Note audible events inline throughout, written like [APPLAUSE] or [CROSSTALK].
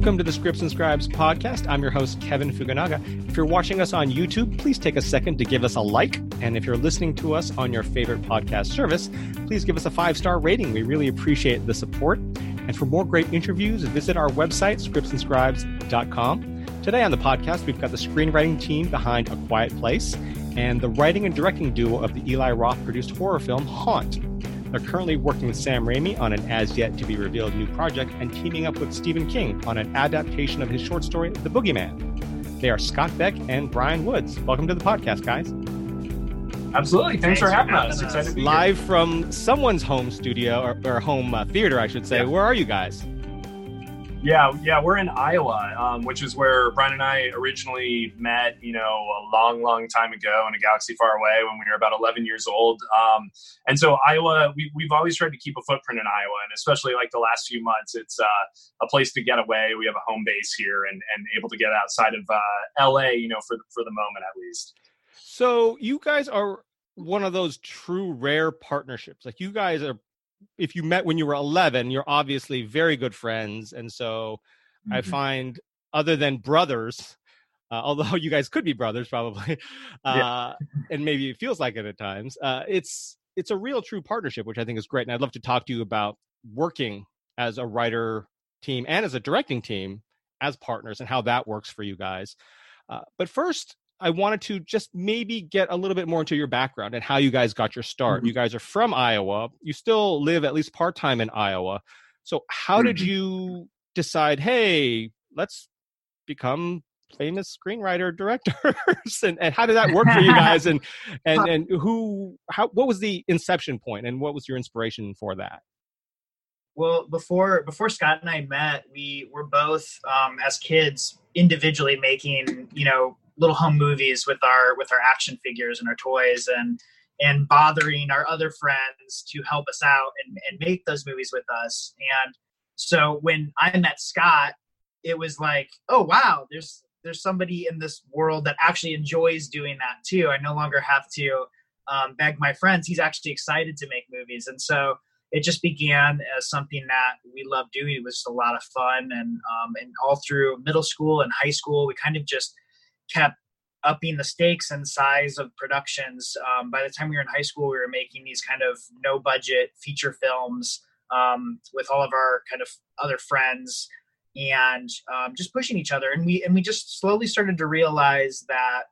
Welcome to the Scripts and Scribes podcast. I'm your host, Kevin Fukunaga. If you're watching us on YouTube, please take a second to give us a like. And if you're listening to us on your favorite podcast service, please give us a five star rating. We really appreciate the support. And for more great interviews, visit our website, scriptsandscribes.com. Today on the podcast, we've got the screenwriting team behind A Quiet Place and the writing and directing duo of the Eli Roth produced horror film Haunt. They're currently working with Sam Raimi on an as yet to be revealed new project and teaming up with Stephen King on an adaptation of his short story, The Boogeyman. They are Scott Beck and Bryan Woods. Welcome to the podcast, guys. Absolutely. Thanks, Thanks for, having, having us. us. Excited to be Live here. from someone's home studio or, or home uh, theater, I should say. Yeah. Where are you guys? Yeah, yeah, we're in Iowa, um, which is where Bryan and I originally met. You know, a long, long time ago in a galaxy far away when we were about 11 years old. Um, and so Iowa, we, we've always tried to keep a footprint in Iowa, and especially like the last few months, it's uh, a place to get away. We have a home base here, and and able to get outside of uh, LA. You know, for for the moment at least. So you guys are one of those true rare partnerships. Like you guys are if you met when you were 11 you're obviously very good friends and so mm-hmm. i find other than brothers uh, [LAUGHS] although you guys could be brothers probably uh, yeah. and maybe it feels like it at times uh, it's it's a real true partnership which i think is great and i'd love to talk to you about working as a writer team and as a directing team as partners and how that works for you guys uh, but first I wanted to just maybe get a little bit more into your background and how you guys got your start. Mm-hmm. You guys are from Iowa. You still live at least part time in Iowa. So, how mm-hmm. did you decide, hey, let's become famous screenwriter [LAUGHS] directors and, and how did that work for you [LAUGHS] guys and and and who how what was the inception point and what was your inspiration for that well before before scott and i met we were both um, as kids individually making you know little home movies with our with our action figures and our toys and and bothering our other friends to help us out and, and make those movies with us. And so when i met scott it was like oh wow there's there's somebody in this world that actually enjoys doing that too. I no longer have to um, beg my friends. He's actually excited to make movies. And so it just began as something that we loved doing. It was just a lot of fun. And um, and all through middle school and high school we kind of just kept upping the stakes and size of productions. Um, by the time we were in high school, we were making these kind of no budget feature films um, with all of our kind of other friends and um, just pushing each other. And we and we just slowly started to realize that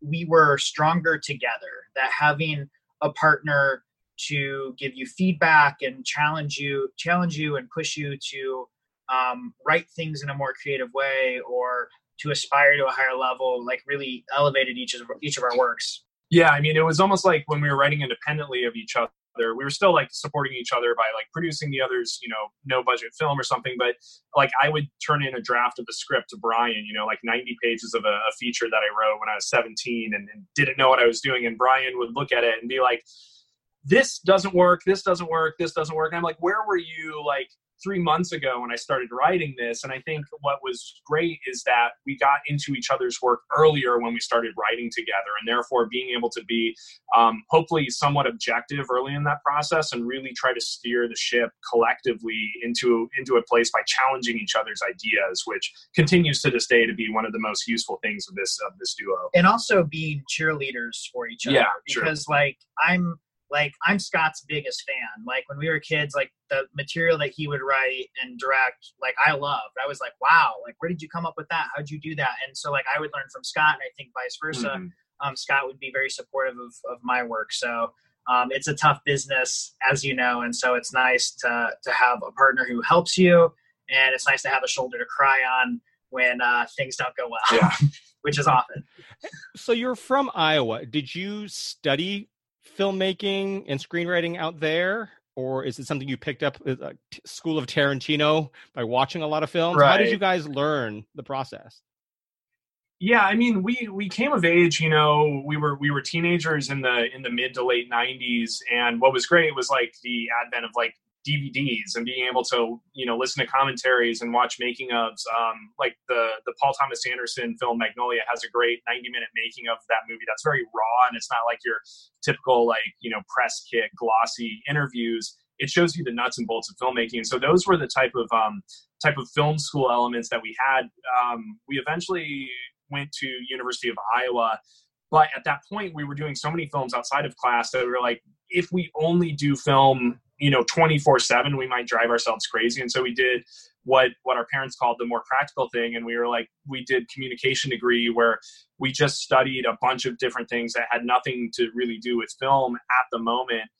we were stronger together. That having a partner to give you feedback and challenge you, challenge you, and push you to um, write things in a more creative way or to aspire to a higher level like really elevated each of each of our works. Yeah i mean it was almost like when we were writing independently of each other we were still like supporting each other by like producing the others you know no budget film or something but like i would turn in a draft of the script to bryan you know like 90 pages of a, a feature that i wrote when i was 17 and, and didn't know what i was doing and bryan would look at it and be like this doesn't work this doesn't work this doesn't work and i'm like where were you like three months ago when I started writing this. And I think what was great is that we got into each other's work earlier when we started writing together, and therefore being able to be um, hopefully somewhat objective early in that process and really try to steer the ship collectively into into a place by challenging each other's ideas, which continues to this day to be one of the most useful things of this of this duo. And also being cheerleaders for each other. Yeah, because sure. like I'm like I'm Scott's biggest fan. Like when we were kids, like the material that he would write and direct, like I loved. I was like, wow, like where did you come up with that? How'd you do that? And so like I would learn from Scott, and I think vice versa. Mm-hmm. Um, Scott would be very supportive of of my work. So um, it's a tough business, as you know, and so it's nice to to have a partner who helps you, and it's nice to have a shoulder to cry on when uh, things don't go well. Yeah. [LAUGHS] which is often. So you're from Iowa. Did you study filmmaking and screenwriting out there or is it something you picked up at school of tarantino by watching a lot of films right. how did you guys learn the process yeah i mean we we came of age you know we were we were teenagers in the in the mid to late 90s and what was great was like the advent of like DVDs and being able to you know listen to commentaries and watch making ofs. Um, like the the Paul Thomas Anderson film Magnolia has a great 90 minute making of that movie that's very raw and it's not like your typical like you know press kit glossy interviews. it shows you the nuts and bolts of filmmaking. So those were the type of um, type of film school elements that we had. Um, we eventually went to University of Iowa, but at that point we were doing so many films outside of class that we were like, if we only do film, you know, twenty four seven, we might drive ourselves crazy. And so we did what what our parents called the more practical thing. And we were like we did communication degree where we just studied a bunch of different things that had nothing to really do with film at the moment.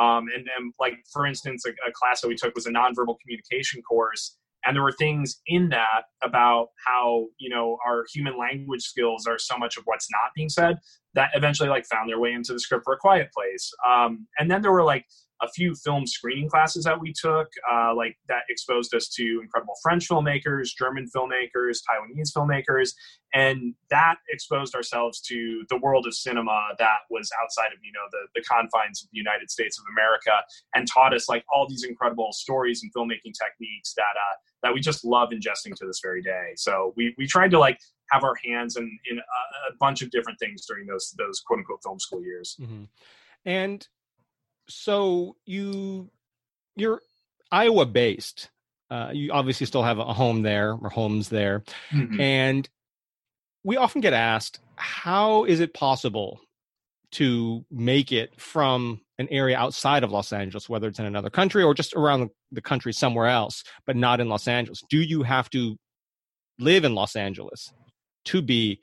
Um, and then like for instance a, a class that we took was a nonverbal communication course. And there were things in that about how you know our human language skills are so much of what's not being said that eventually like found their way into the script for a quiet place. Um, and then there were like a few film screening classes that we took, uh, like that exposed us to incredible French filmmakers, German filmmakers, Taiwanese filmmakers, and that exposed ourselves to the world of cinema that was outside of you know the the confines of the United States of America, and taught us like all these incredible stories and filmmaking techniques that uh, that we just love ingesting to this very day. So we we tried to like have our hands in in a, a bunch of different things during those those quote unquote film school years. Mm-hmm. And so you you're Iowa based. Uh, you obviously still have a home there or homes there, mm-hmm. and we often get asked, how is it possible to make it from an area outside of Los Angeles, whether it's in another country or just around the country somewhere else, but not in Los Angeles? Do you have to live in Los Angeles to be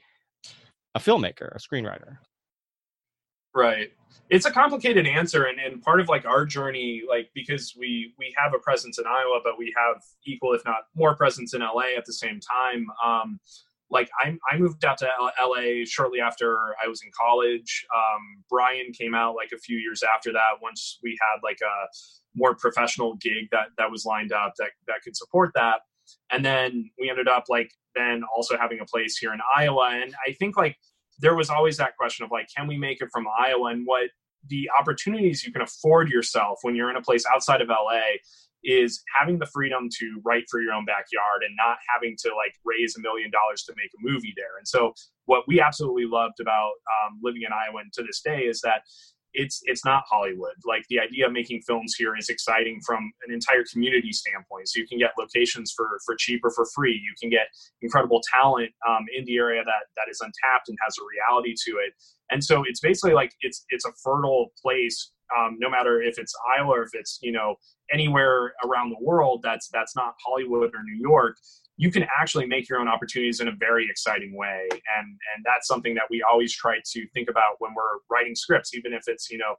a filmmaker, a screenwriter? Right. It's a complicated answer and, and part of like our journey, like because we we have a presence in Iowa, but we have equal, if not more presence in LA at the same time. Um, like I, I moved out to LA shortly after I was in college. Um, Bryan came out like a few years after that. Once we had like a more professional gig that that was lined up that that could support that, and then we ended up like then also having a place here in Iowa. And I think like there was always that question of like, can we make it from Iowa? And what the opportunities you can afford yourself when you're in a place outside of LA is having the freedom to write for your own backyard and not having to like raise a million dollars to make a movie there. And so, what we absolutely loved about um, living in Iowa and to this day is that it's it's not Hollywood. Like the idea of making films here is exciting from an entire community standpoint. So you can get locations for for cheap or for free. You can get incredible talent um, in the area that that is untapped and has a reality to it. And so it's basically like it's it's a fertile place. Um, no matter if it's Iowa or if it's you know anywhere around the world that's that's not Hollywood or New York you can actually make your own opportunities in a very exciting way. And and that's something that we always try to think about when we're writing scripts even if it's you know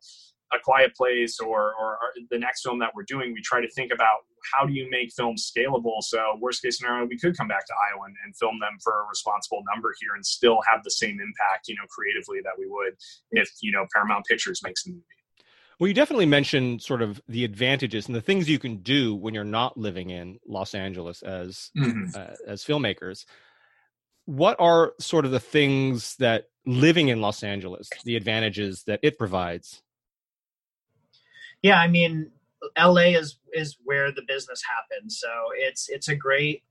a quiet place or, or the next film that we're doing we try to think about how do you make films scalable? So worst case scenario we could come back to iowa and, and film them for a responsible number here and still have the same impact you know creatively that we would if you know paramount pictures makes the movie well, you definitely mentioned sort of the advantages and the things you can do when you're not living in Los Angeles as mm-hmm. uh, as filmmakers. What are sort of the things that living in Los Angeles, the advantages that it provides? Yeah, I mean, LA is is where the business happens, so it's it's a great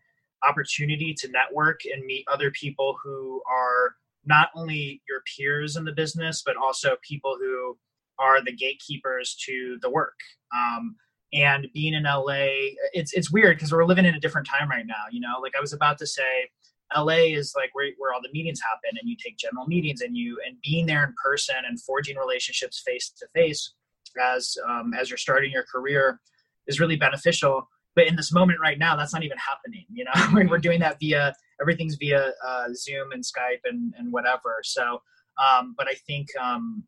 opportunity to network and meet other people who are not only your peers in the business, but also people who are the gatekeepers to the work. Um, and being in LA, it's it's weird because we're living in a different time right now. You know, like I was about to say, LA is like where, where all the meetings happen, and you take general meetings, and you and being there in person and forging relationships face to face as um, as you're starting your career is really beneficial. But in this moment right now, that's not even happening. You know, [LAUGHS] we're doing that via everything's via uh, Zoom and Skype and and whatever. So, um, but I think um,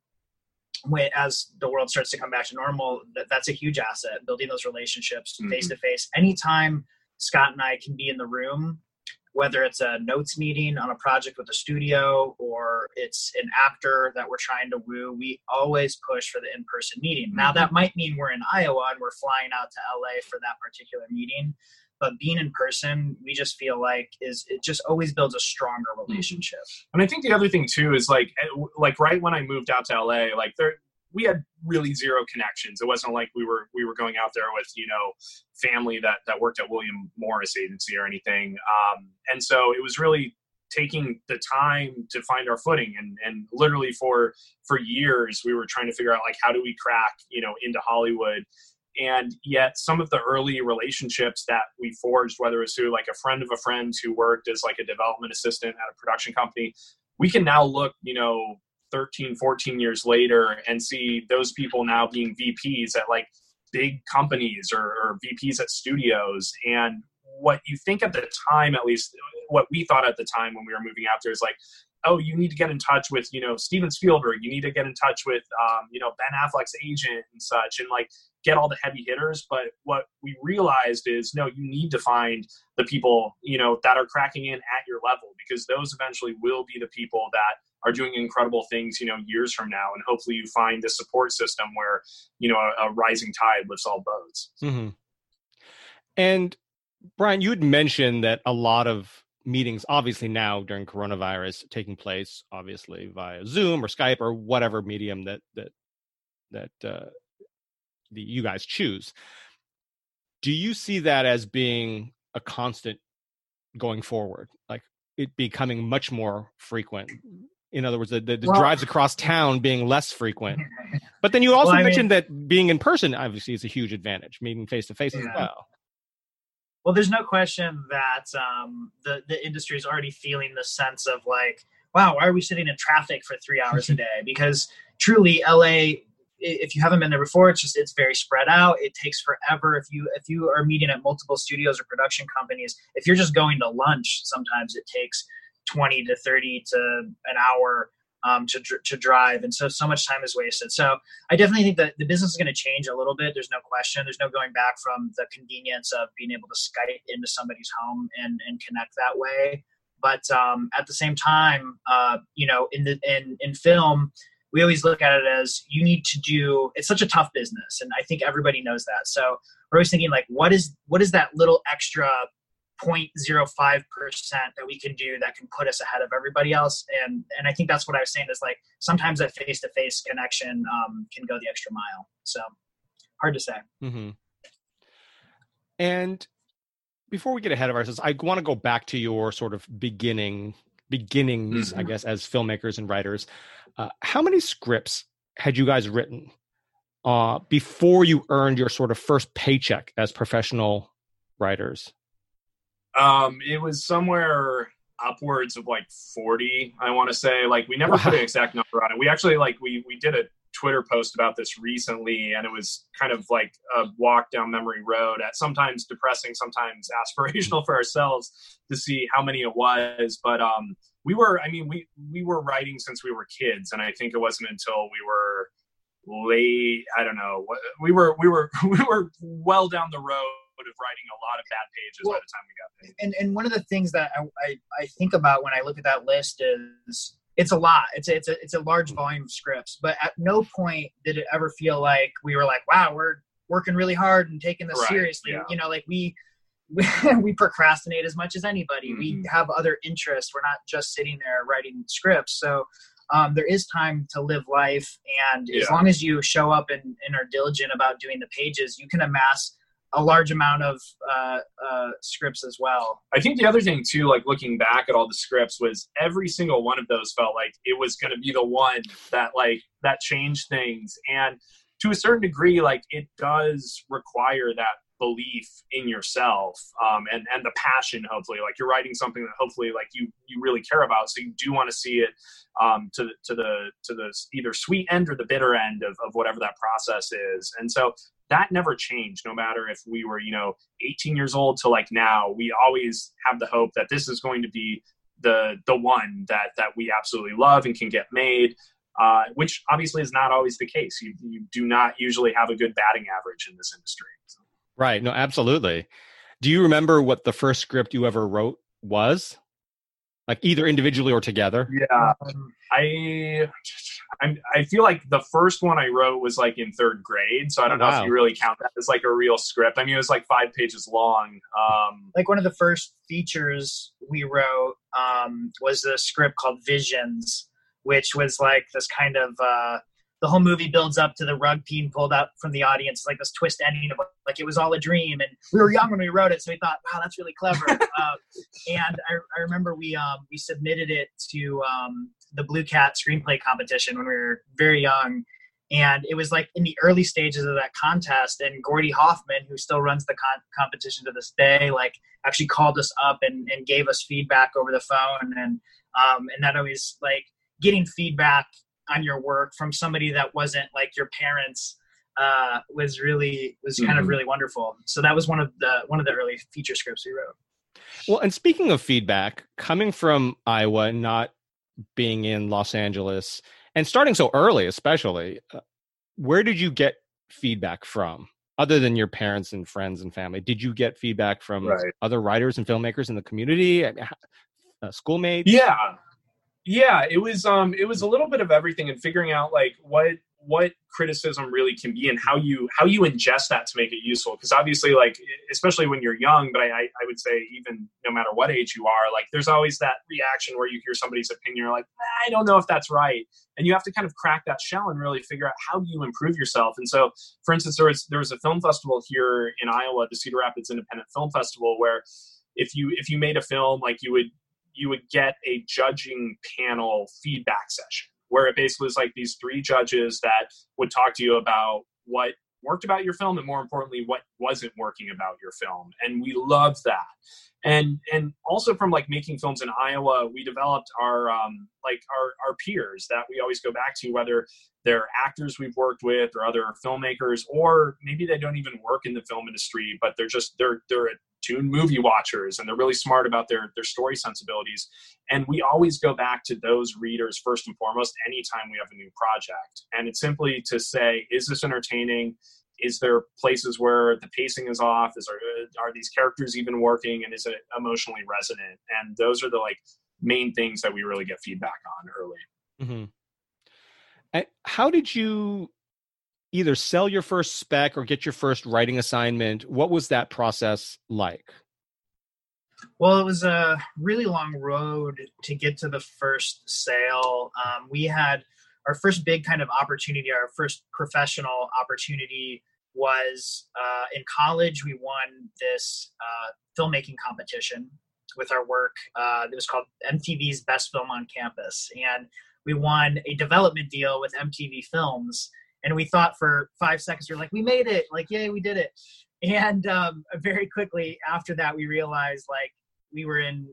when as the world starts to come back to normal, that, that's a huge asset. Building those relationships face to face. Anytime Scott and I can be in the room, whether it's a notes meeting on a project with a studio or it's an actor that we're trying to woo, we always push for the in-person meeting. Mm-hmm. Now that might mean we're in Iowa and we're flying out to LA for that particular meeting, but being in person we just feel like is it just always builds a stronger mm-hmm. relationship. And i think the other thing too is like eh, like right when i moved out to la like there we had really zero connections. It wasn't like we were we were going out there with you know family that that worked at william morris agency or anything. Um, and so it was really taking the time to find our footing and and literally for for years we were trying to figure out like how do we crack you know into hollywood and yet some of the early relationships that we forged whether it was through like a friend of a friend who worked as like a development assistant at a production company we can now look you know 13 14 years later and see those people now being vps at like big companies or, or vps at studios. And what you think at the time at least what we thought at the time when we were moving out there is like oh, you need to get in touch with, you know, Steven Spielberg. You need to get in touch with, um, you know, Ben Affleck's agent and such, and like get all the heavy hitters. But what we realized is, no, you need to find the people, you know, that are cracking in at your level because those eventually will be the people that are doing incredible things, you know, years from now. And hopefully you find this support system where, you know, a, a rising tide lifts all boats. Mm-hmm. And Bryan, you had mentioned that a lot of meetings obviously now during coronavirus taking place obviously via zoom or skype or whatever medium that that that uh, the, you guys choose. Do you see that as being a constant going forward? Like it becoming much more frequent? In other words the, the, the well, drives across town being less frequent. [LAUGHS] But then you also well, mentioned mean, that being in person obviously is a huge advantage meeting face to face as well well, there's no question that um, the the industry is already feeling the sense of like, wow, why are we sitting in traffic for three hours a [LAUGHS] day? Because truly, LA, if you haven't been there before, it's just it's very spread out. It takes forever. If you if you are meeting at multiple studios or production companies, if you're just going to lunch, sometimes it takes twenty to thirty to an hour um, to, to drive. And so, so much time is wasted. So I definitely think that the business is going to change a little bit. There's no question. There's no going back from the convenience of being able to Skype into somebody's home and, and connect that way. But um, at the same time, uh, you know, in the in, in film, we always look at it as you need to do. It's such a tough business, and I think everybody knows that. So we're always thinking like, what is what is that little extra 0.05% that we can do that can put us ahead of everybody else. And and i think that's what i was saying is like sometimes that face-to-face connection um, can go the extra mile. So hard to say. Mm-hmm. and before we get ahead of ourselves i want to go back to your sort of beginning beginnings mm-hmm. i guess as filmmakers and writers. Uh, how many scripts had you guys written uh, before you earned your sort of first paycheck as professional writers um, it was somewhere upwards of like 40, I want to say. Like we never wow. put an exact number on it. We actually like we we did a Twitter post about this recently, and it was kind of like a walk down memory road at sometimes depressing, sometimes [LAUGHS] aspirational for ourselves to see how many it was. But um, we were, I mean, we we were writing since we were kids, and I think it wasn't until we were late, I don't know, we were we were [LAUGHS] we were well down the road of writing a lot of bad pages well, by the time we got there. And and one of the things that I, I, I think about when I look at that list is it's a lot. It's a, it's a it's a large volume of scripts, but at no point did it ever feel like we were like, wow, we're working really hard and taking this right, seriously. Yeah. You know, like we [LAUGHS] we, we procrastinate as much as anybody. Mm-hmm. We have other interests. We're not just sitting there writing scripts. So um, there is time to live life, and yeah. as long as you show up and, and are diligent about doing the pages, you can amass a large amount of uh, uh, scripts as well. I think the other thing too, like looking back at all the scripts, was every single one of those felt like it was going to be the one that like that changed things, and to a certain degree, like it does require that belief in yourself um, and and the passion hopefully. Like you're writing something that hopefully like you you really care about so you do want to see it um, to the to the to the either sweet end or the bitter end of, of whatever that process is. And so that never changed no matter if we were you know 18 years old to like now we always have the hope that this is going to be the the one that that we absolutely love and can get made uh, which obviously is not always the case you, you do not usually have a good batting average in this industry so. Right. No, absolutely. Do you remember what the first script you ever wrote was? Like either individually or together? Yeah. Um, I i I feel like the first one I wrote was like in third grade, so I don't know wow. if you really count that as like a real script. I mean, it was like five pages long. Um, like one of the first features we wrote um, was the script called Visions, which was like this kind of uh, the whole movie builds up to the rug being pulled out from the audience, it's like this twist ending of like it was all a dream. And we were young when we wrote it, so we thought, wow, that's really clever. uh, [LAUGHS] and I, I, remember we um, we submitted it to um, the Blue Cat screenplay competition when we were very young, and it was like in the early stages of that contest and gordy hoffman who still runs the con- competition to this day like actually called us up and, and gave us feedback over the phone and um, and that always like getting feedback on your work from somebody that wasn't like your parents uh, was really was kind mm-hmm. of really wonderful. So that was one of the one of the early feature scripts we wrote. Well and speaking of feedback coming from iowa not being in los angeles and starting so early especially uh, where did you get feedback from other than your parents and friends and family? Did you get feedback from right. other writers and filmmakers in the community uh, schoolmates? Yeah yeah it was um it was a little bit of everything and figuring out like what what criticism really can be and how you how you ingest that to make it useful. Because obviously like especially when you're young but I, I would say even no matter what age you are like there's always that reaction where you hear somebody's opinion you're like i don't know if that's right. And you have to kind of crack that shell and really figure out how do you improve yourself. And so for instance there was there was a film festival here in iowa the cedar rapids independent film festival where if you if you made a film like you would you would get a judging panel feedback session where it basically was like these three judges that would talk to you about what worked about your film and more importantly what wasn't working about your film. And we loved that and and also from like making films in iowa we developed our um like our our peers that we always go back to whether they're actors we've worked with or other filmmakers or maybe they don't even work in the film industry but they're just they're they're tune movie watchers and they're really smart about their their story sensibilities. And we always go back to those readers first and foremost anytime we have a new project. And it's simply to say is this entertaining is there places where the pacing is off? Is there, are these characters even working? And is it emotionally resonant? And those are the like main things that we really get feedback on early. Mm-hmm. how did you either sell your first spec or get your first writing assignment? What was that process like? Well it was a really long road to get to the first sale. Um, we had our first big kind of opportunity our first professional opportunity was uh, in college we won this uh, filmmaking competition with our work uh, it was called mtv's best film on campus. And we won a development deal with mtv films. And we thought for five seconds we are like we made it. Like yay we did it. And um, very quickly after that we realized like we were in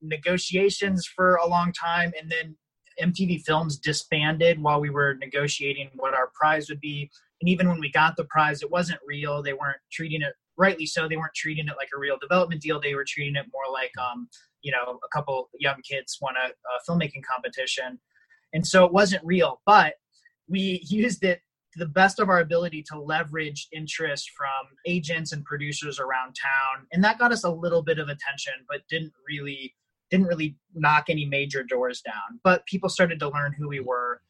negotiations for a long time. And then mtv films disbanded while we were negotiating what our prize would be and even when we got the prize it wasn't real. They weren't treating it rightly so they weren't treating it like a real development deal. They were treating it more like um, you know a couple young kids won a, a filmmaking competition. And so it wasn't real but we [LAUGHS] used it to the best of our ability to leverage interest from agents and producers around town. And that got us a little bit of attention but didn't really didn't really knock any major doors down. But people started to learn who we were.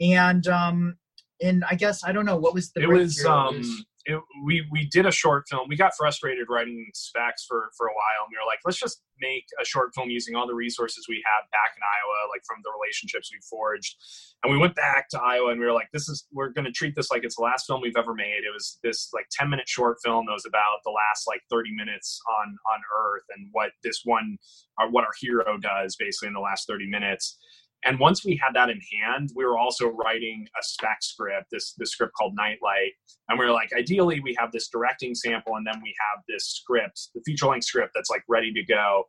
And um and i guess i don't know what was the it was um it, we we did a short film. We got frustrated writing specs for for a while, and we were like, let's just make a short film using all the resources we have back in Iowa, like from the relationships we forged. And we went back to Iowa, and we were like, this is we're going to treat this like it's the last film we've ever made. It was this like ten minute short film that was about the last like thirty minutes on on Earth and what this one, or what our hero does basically in the last thirty minutes and once we had that in hand, we were also writing a spec script, this this script called Nightlight. And we were like, ideally, we have this directing sample, and then we have this script, the feature length script that's like ready to go.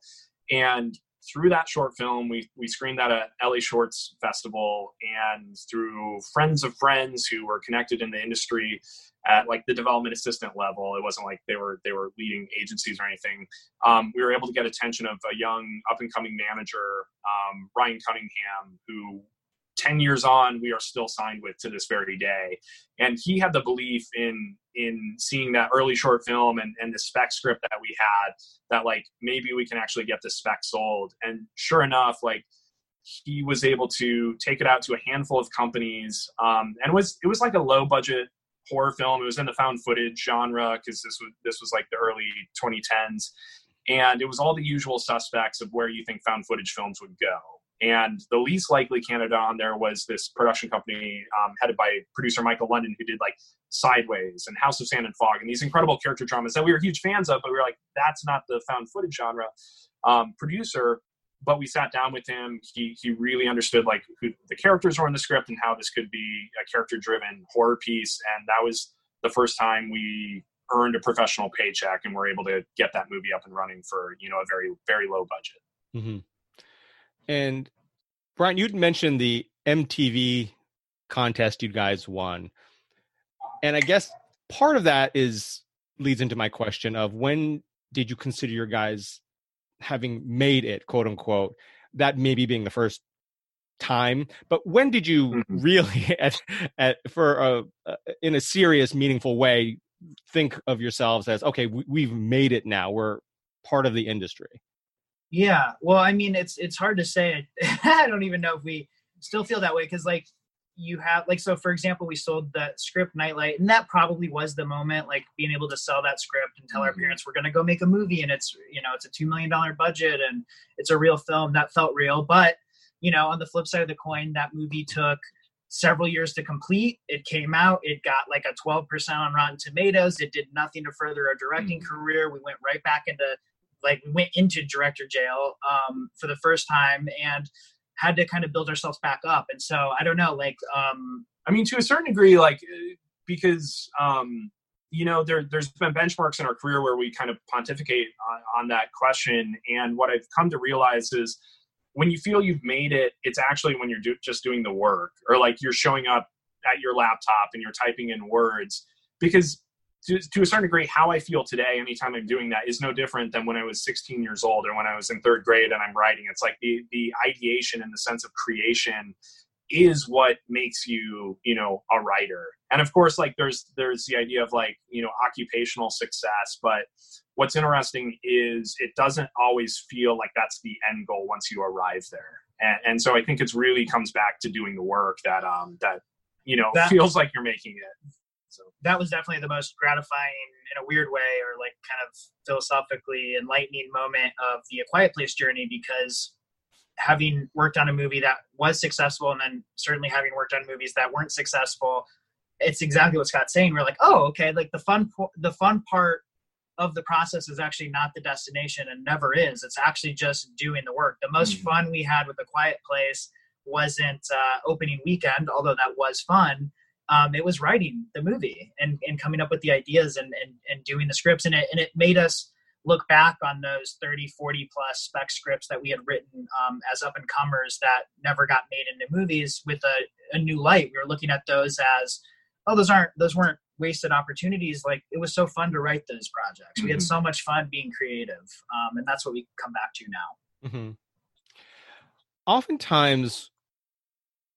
And through that short film, we we screened that at LA Shorts Festival, and through friends of friends who were connected in the industry at like the development assistant level. It wasn't like they were they were leading agencies or anything. Um, we were able to get attention of a young up and coming manager, um, Ryan Cunningham, who 10 years on we are still signed with to this very day. And he had the belief in in seeing that early short film and, and the spec script that we had that like maybe we can actually get the spec sold. And sure enough like he was able to take it out to a handful of companies um, and it was it was like a low budget horror film. It was in the found footage genre because this was this was like the early 2010s and it was all the usual suspects of where you think found footage films would go and the least likely candidate on there was this production company um, headed by producer Michael London, who did like Sideways and House of Sand and Fog and these incredible character dramas that we were huge fans of, but we were like, that's not the found footage genre. Um, producer but we sat down with him. He he really understood like who the characters were in the script and how this could be a character driven horror piece. And that was the first time we earned a professional paycheck and were able to get that movie up and running for you know a very very low budget. Mm-hmm. And Bryan, you'd mentioned the MTV contest you guys won, and I guess part of that is leads into my question of when did you consider your guys having made it, quote unquote, that maybe being the first time but when did you mm-hmm. really [LAUGHS] at, at for a, uh, in a serious meaningful way think of yourselves as okay we, we've made it now. We're part of the industry yeah well i mean it's it's hard to say. [LAUGHS] I don't even know if we still feel that way because like you have like so for example we sold that script nightlight and that probably was the moment like being able to sell that script and tell mm-hmm. our parents we're going to go make a movie and it's you know it's a $2 million budget and it's a real film. That felt real but you know on the flip side of the coin that movie took several years to complete. It came out it got like a 12% on rotten tomatoes. It did nothing to further our directing mm-hmm. career. We went right back into like we went into director jail um, for the first time and had to kind of build ourselves back up. And so I don't know, like, um, I mean, to a certain degree, like, because, um, you know, there, there's been benchmarks in our career where we kind of pontificate on, on that question. And what I've come to realize is when you feel you've made it, it's actually when you're do, just doing the work or like you're showing up at your laptop and you're typing in words because to, to, a certain degree, how I feel today, anytime I'm doing that, is no different than when I was 16 years old or when I was in third grade and I'm writing. It's like the the ideation and the sense of creation is what makes you, you know, a writer. And of course, like there's there's the idea of like you know occupational success, but what's interesting is it doesn't always feel like that's the end goal once you arrive there. And, and so I think it's really comes back to doing the work that um that you know that, feels like you're making it so that was definitely the most gratifying in a weird way or like kind of philosophically enlightening moment of the A Quiet Place journey because having worked on a movie that was successful and then certainly having worked on movies that weren't successful, it's exactly what Scott's saying. We're like, oh, okay, like the fun the fun part of the process is actually not the destination and never is. It's actually just doing the work. The most mm-hmm. fun we had with the Quiet Place wasn't uh, opening weekend, although that was fun um, it was writing the movie and, and coming up with the ideas and, and, and doing the scripts and it, and it made us look back on those 30 40 plus spec scripts that we had written um, as up and comers that never got made into movies with a, a new light we were looking at those as oh those aren't those weren't wasted opportunities like it was so fun to write those projects mm-hmm. we had mm-hmm. so much fun being creative um, and that's what we come back to now mm-hmm. oftentimes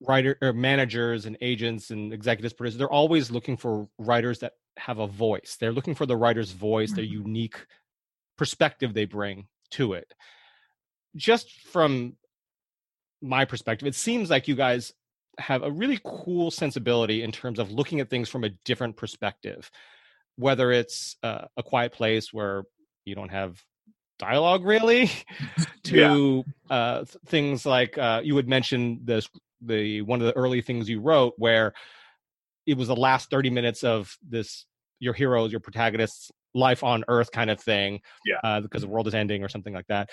writer or managers and agents and executives producers they're always looking for writers that have a voice they're looking for the writer's voice mm-hmm. their unique perspective they bring to it just from my perspective it seems like you guys have a really cool sensibility in terms of looking at things from a different perspective whether it's uh, a quiet place where you don't have dialogue really [LAUGHS] to yeah. uh, things like uh, you would mention this the one of the early things you wrote where it was the last 30 minutes of this your heroes your protagonists life on earth kind of thing yeah. uh, because the world is ending or something like that.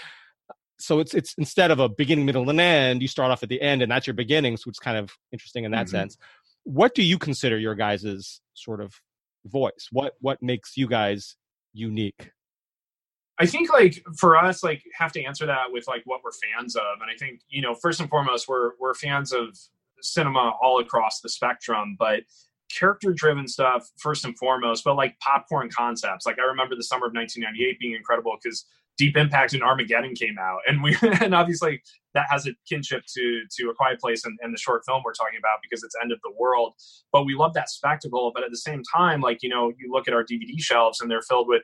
So it's it's instead of a beginning middle and end you start off at the end and that's your beginning so it's kind of interesting in that mm-hmm. sense. What do you consider your guys's sort of voice? What what makes you guys unique I think like for us, like have to answer that with like what we're fans of. And I think, you know, first and foremost, we're we're fans of cinema all across the spectrum, but character driven stuff first and foremost, but like popcorn concepts. Like I remember the summer of 1998 being incredible because Deep Impact and Armageddon came out, and we [LAUGHS] and obviously that has a kinship to to A Quiet Place and, and the short film we're talking about because it's End of the World. But we love that spectacle. But at the same time, like you know, you look at our DVD shelves and they're filled with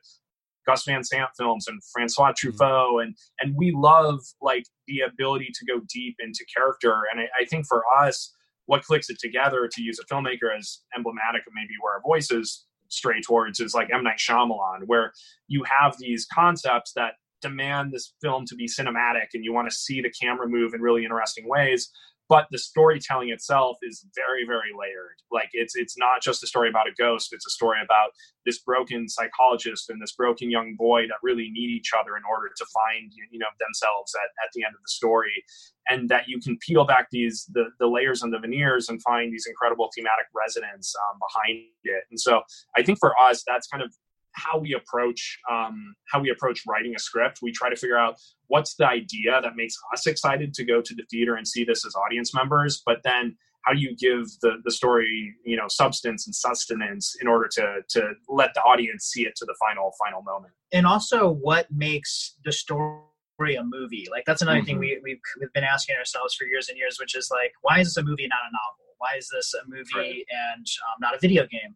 Gus Van Sant films and Francois mm-hmm. Truffaut, and and we love like the ability to go deep into character. And I, I, think for us, what clicks it together to use a filmmaker as emblematic of maybe where our voices stray towards is like M Night Shyamalan, where you have these concepts that demand this film to be cinematic, and you want to see the camera move in really interesting ways. But the storytelling itself is very very layered. Like it's it's not just a story about a ghost it's a story about this broken psychologist and this broken young boy that really need each other in order to find you know themselves at, at the end of the story and that you can peel back these the, the layers and the veneers and find these incredible thematic resonance um, behind it. And so i think for us that's kind of how we approach um, how we approach writing a script. We try to figure out what's the idea that makes us excited to go to the theater and see this as audience members, but then how do you give the, the story you know substance and sustenance in order to to let the audience see it to the final final moment and also what makes the story a movie like that's another mm-hmm. thing we, we've, we've been asking ourselves for years and years which is like why is this a movie not a novel why is this a movie right. and um, not a video game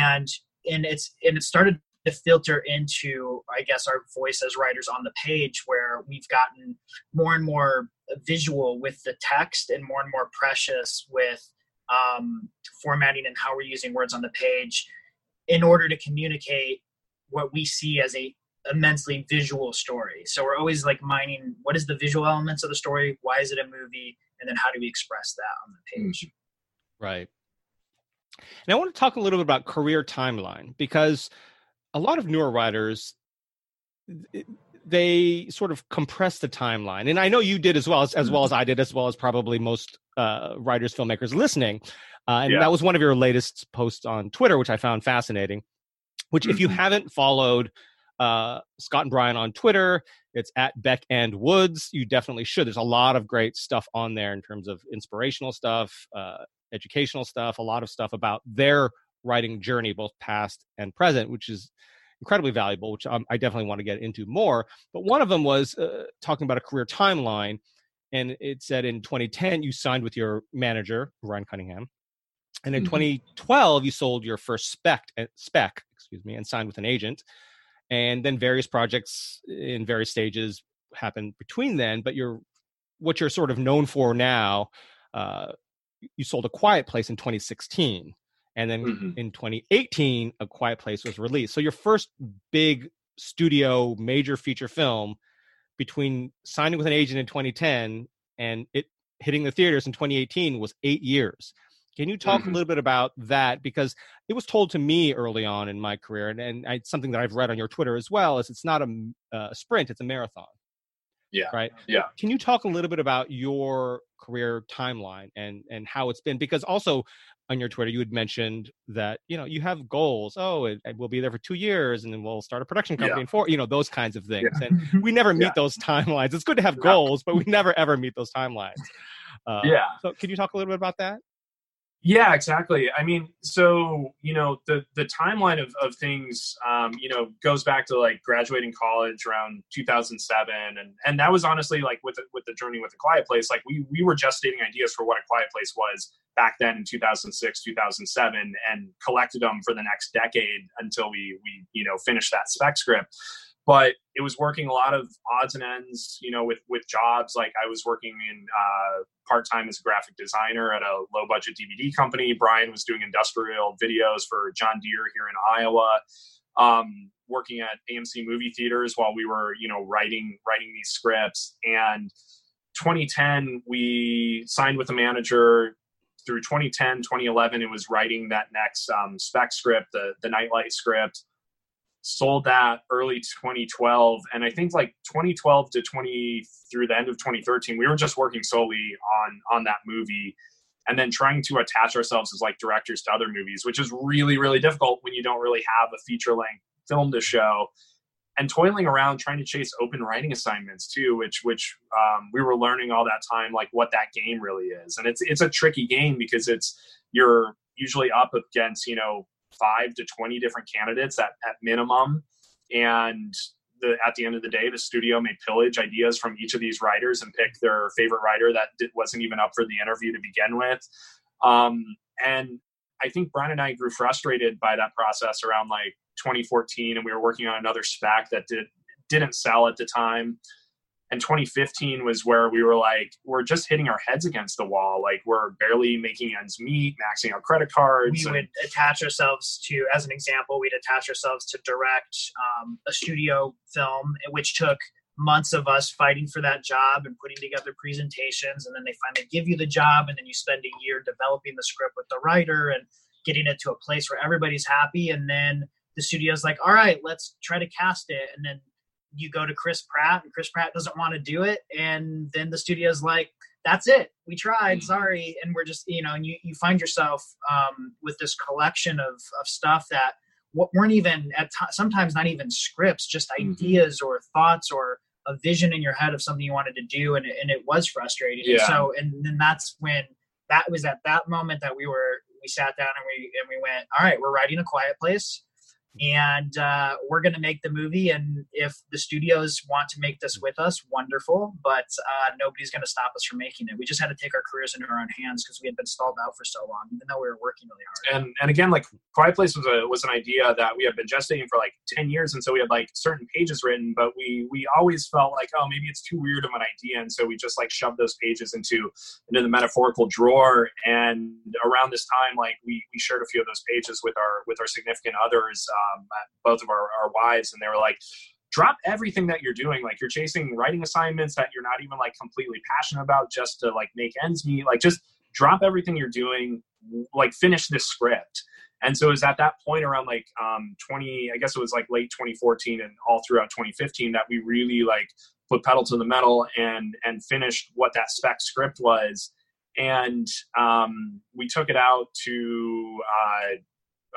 and and it's and it started to filter into i guess our voice as writers on the page where we've gotten more and more visual with the text and more and more precious with um, formatting and how we're using words on the page in order to communicate what we see as a immensely visual story. So we're always like mining what is the visual elements of the story why is it a movie and then how do we express that on the page. Right and I want to talk a little bit about career timeline because a lot of newer writers they sort of compress the timeline and i know you did as well as, as well as i did as well as probably most uh, writers filmmakers listening uh, and yeah. that was one of your latest posts on twitter which i found fascinating which if you mm-hmm. haven't followed uh, scott and bryan on twitter it's at beck and woods you definitely should there's a lot of great stuff on there in terms of inspirational stuff uh, educational stuff a lot of stuff about their writing journey, both past and present, which is incredibly valuable, which um, I definitely want to get into more. But one of them was uh, talking about a career timeline. And it said in 2010, you signed with your manager, Ryan Cunningham. And in mm-hmm. 2012, you sold your first spec, uh, spec, excuse me, and signed with an agent. And then various projects in various stages happened between then. But you're what you're sort of known for now. Uh, you sold a quiet place in 2016 and then mm-hmm. in 2018 a quiet place was released so your first big studio major feature film between signing with an agent in 2010 and it hitting the theaters in 2018 was eight years can you talk mm-hmm. a little bit about that because it was told to me early on in my career and, and it's something that i've read on your twitter as well is it's not a, a sprint it's a marathon yeah right yeah can you talk a little bit about your career timeline and and how it's been because also on your Twitter, you had mentioned that you know you have goals. Oh, it, it, we'll be there for two years, and then we'll start a production company yeah. in four. You know those kinds of things, yeah. and [LAUGHS] we never meet yeah. those [LAUGHS] timelines. It's good to have goals, but we never ever meet those timelines. Uh, yeah. So, can you talk a little bit about that? Yeah, exactly. I mean, so you know, the the timeline of of things, um, you know, goes back to like graduating college around 2007, and and that was honestly like with the, with the journey with the Quiet Place, like we we were gestating ideas for what a Quiet Place was back then in 2006, 2007, and collected them for the next decade until we we you know finished that spec script but it was working a lot of odds and ends you know with with jobs. Like i was working in uh, part-time as a graphic designer at a low budget dvd company. Bryan was doing industrial videos for john deere here in iowa um, working at amc movie theaters while we were you know writing writing these scripts. And 2010 we signed with a manager. Through 2010 2011 it was writing that next um, spec script the, the nightlight script sold that early 2012 and i think like 2012 to 20 through the end of 2013 we were just working solely on on that movie and then trying to attach ourselves as like directors to other movies which is really really difficult when you don't really have a feature length film to show and toiling around trying to chase open writing assignments too which which um, we were learning all that time like what that game really is and it's it's a tricky game because it's you're usually up against you know five to 20 different candidates at, at minimum. And the, at the end of the day, the studio may pillage ideas from each of these writers and pick their favorite writer that did, wasn't even up for the interview to begin with. Um, and I think Bryan and I grew frustrated by that process around like 2014, and we were working on another spec that did didn't sell at the time and 2015 was where we were like we're just hitting our heads against the wall. Like we're barely making ends meet maxing out credit cards we and, would attach ourselves to as an example we'd attach ourselves to direct um, a studio film which took months of us fighting for that job and putting together presentations and then they finally give you the job and then you spend a year developing the script with the writer and getting it to a place where everybody's happy and then the studio's like all right let's try to cast it and then you go to chris pratt and chris pratt doesn't want to do it and then the studio's like that's it we tried mm-hmm. sorry and we're just you know and you, you find yourself um, with this collection of, of stuff that weren't even at t- sometimes not even scripts just mm-hmm. ideas mm-hmm. or thoughts or a vision in your head of something you wanted to do and, and it was frustrating yeah. and so and then that's when that was at that moment that we were we sat down and we and we went all right we're writing a quiet place and uh, we're going to make the movie and if the studios want to make this with us wonderful but uh, nobody's going to stop us from making it. We just had to take our careers into our own hands because we had been stalled out for so long even though we were working really hard. And and again like quiet place was a was an idea that we had been gestating for like 10 years and so we had like certain pages written but we we always felt like oh maybe it's too weird of an idea and so we just like shoved those pages into into the metaphorical drawer and around this time like we we shared a few of those pages with our with our significant others uh, um, both of our, our wives, and they were like, drop everything that you're doing. Like you're chasing writing assignments that you're not even like completely passionate about just to like make ends meet. Like just drop everything you're doing like finish this script. And so it was at that point around like um 20 i guess it was like late 2014 and all throughout 2015 that we really like put pedal to the metal and and finished what that spec script was. And um, we took it out to uh,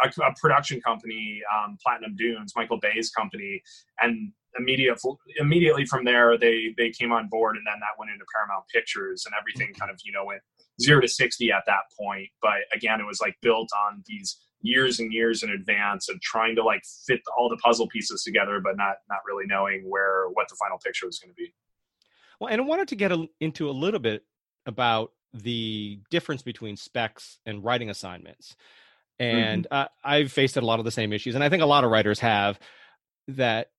a, a production company, um, Platinum Dunes, Michael Bay's company, and immediate, immediately from there they they came on board, and then that went into Paramount Pictures, and everything kind of you know went zero to sixty at that point. But again, it was like built on these years and years in advance of trying to like fit all the puzzle pieces together, but not not really knowing where what the final picture was going to be. Well, and I wanted to get a, into a little bit about the difference between specs and writing assignments Mm-hmm. And mm-hmm. uh, I've faced a lot of the same issues, and I think a lot of writers have that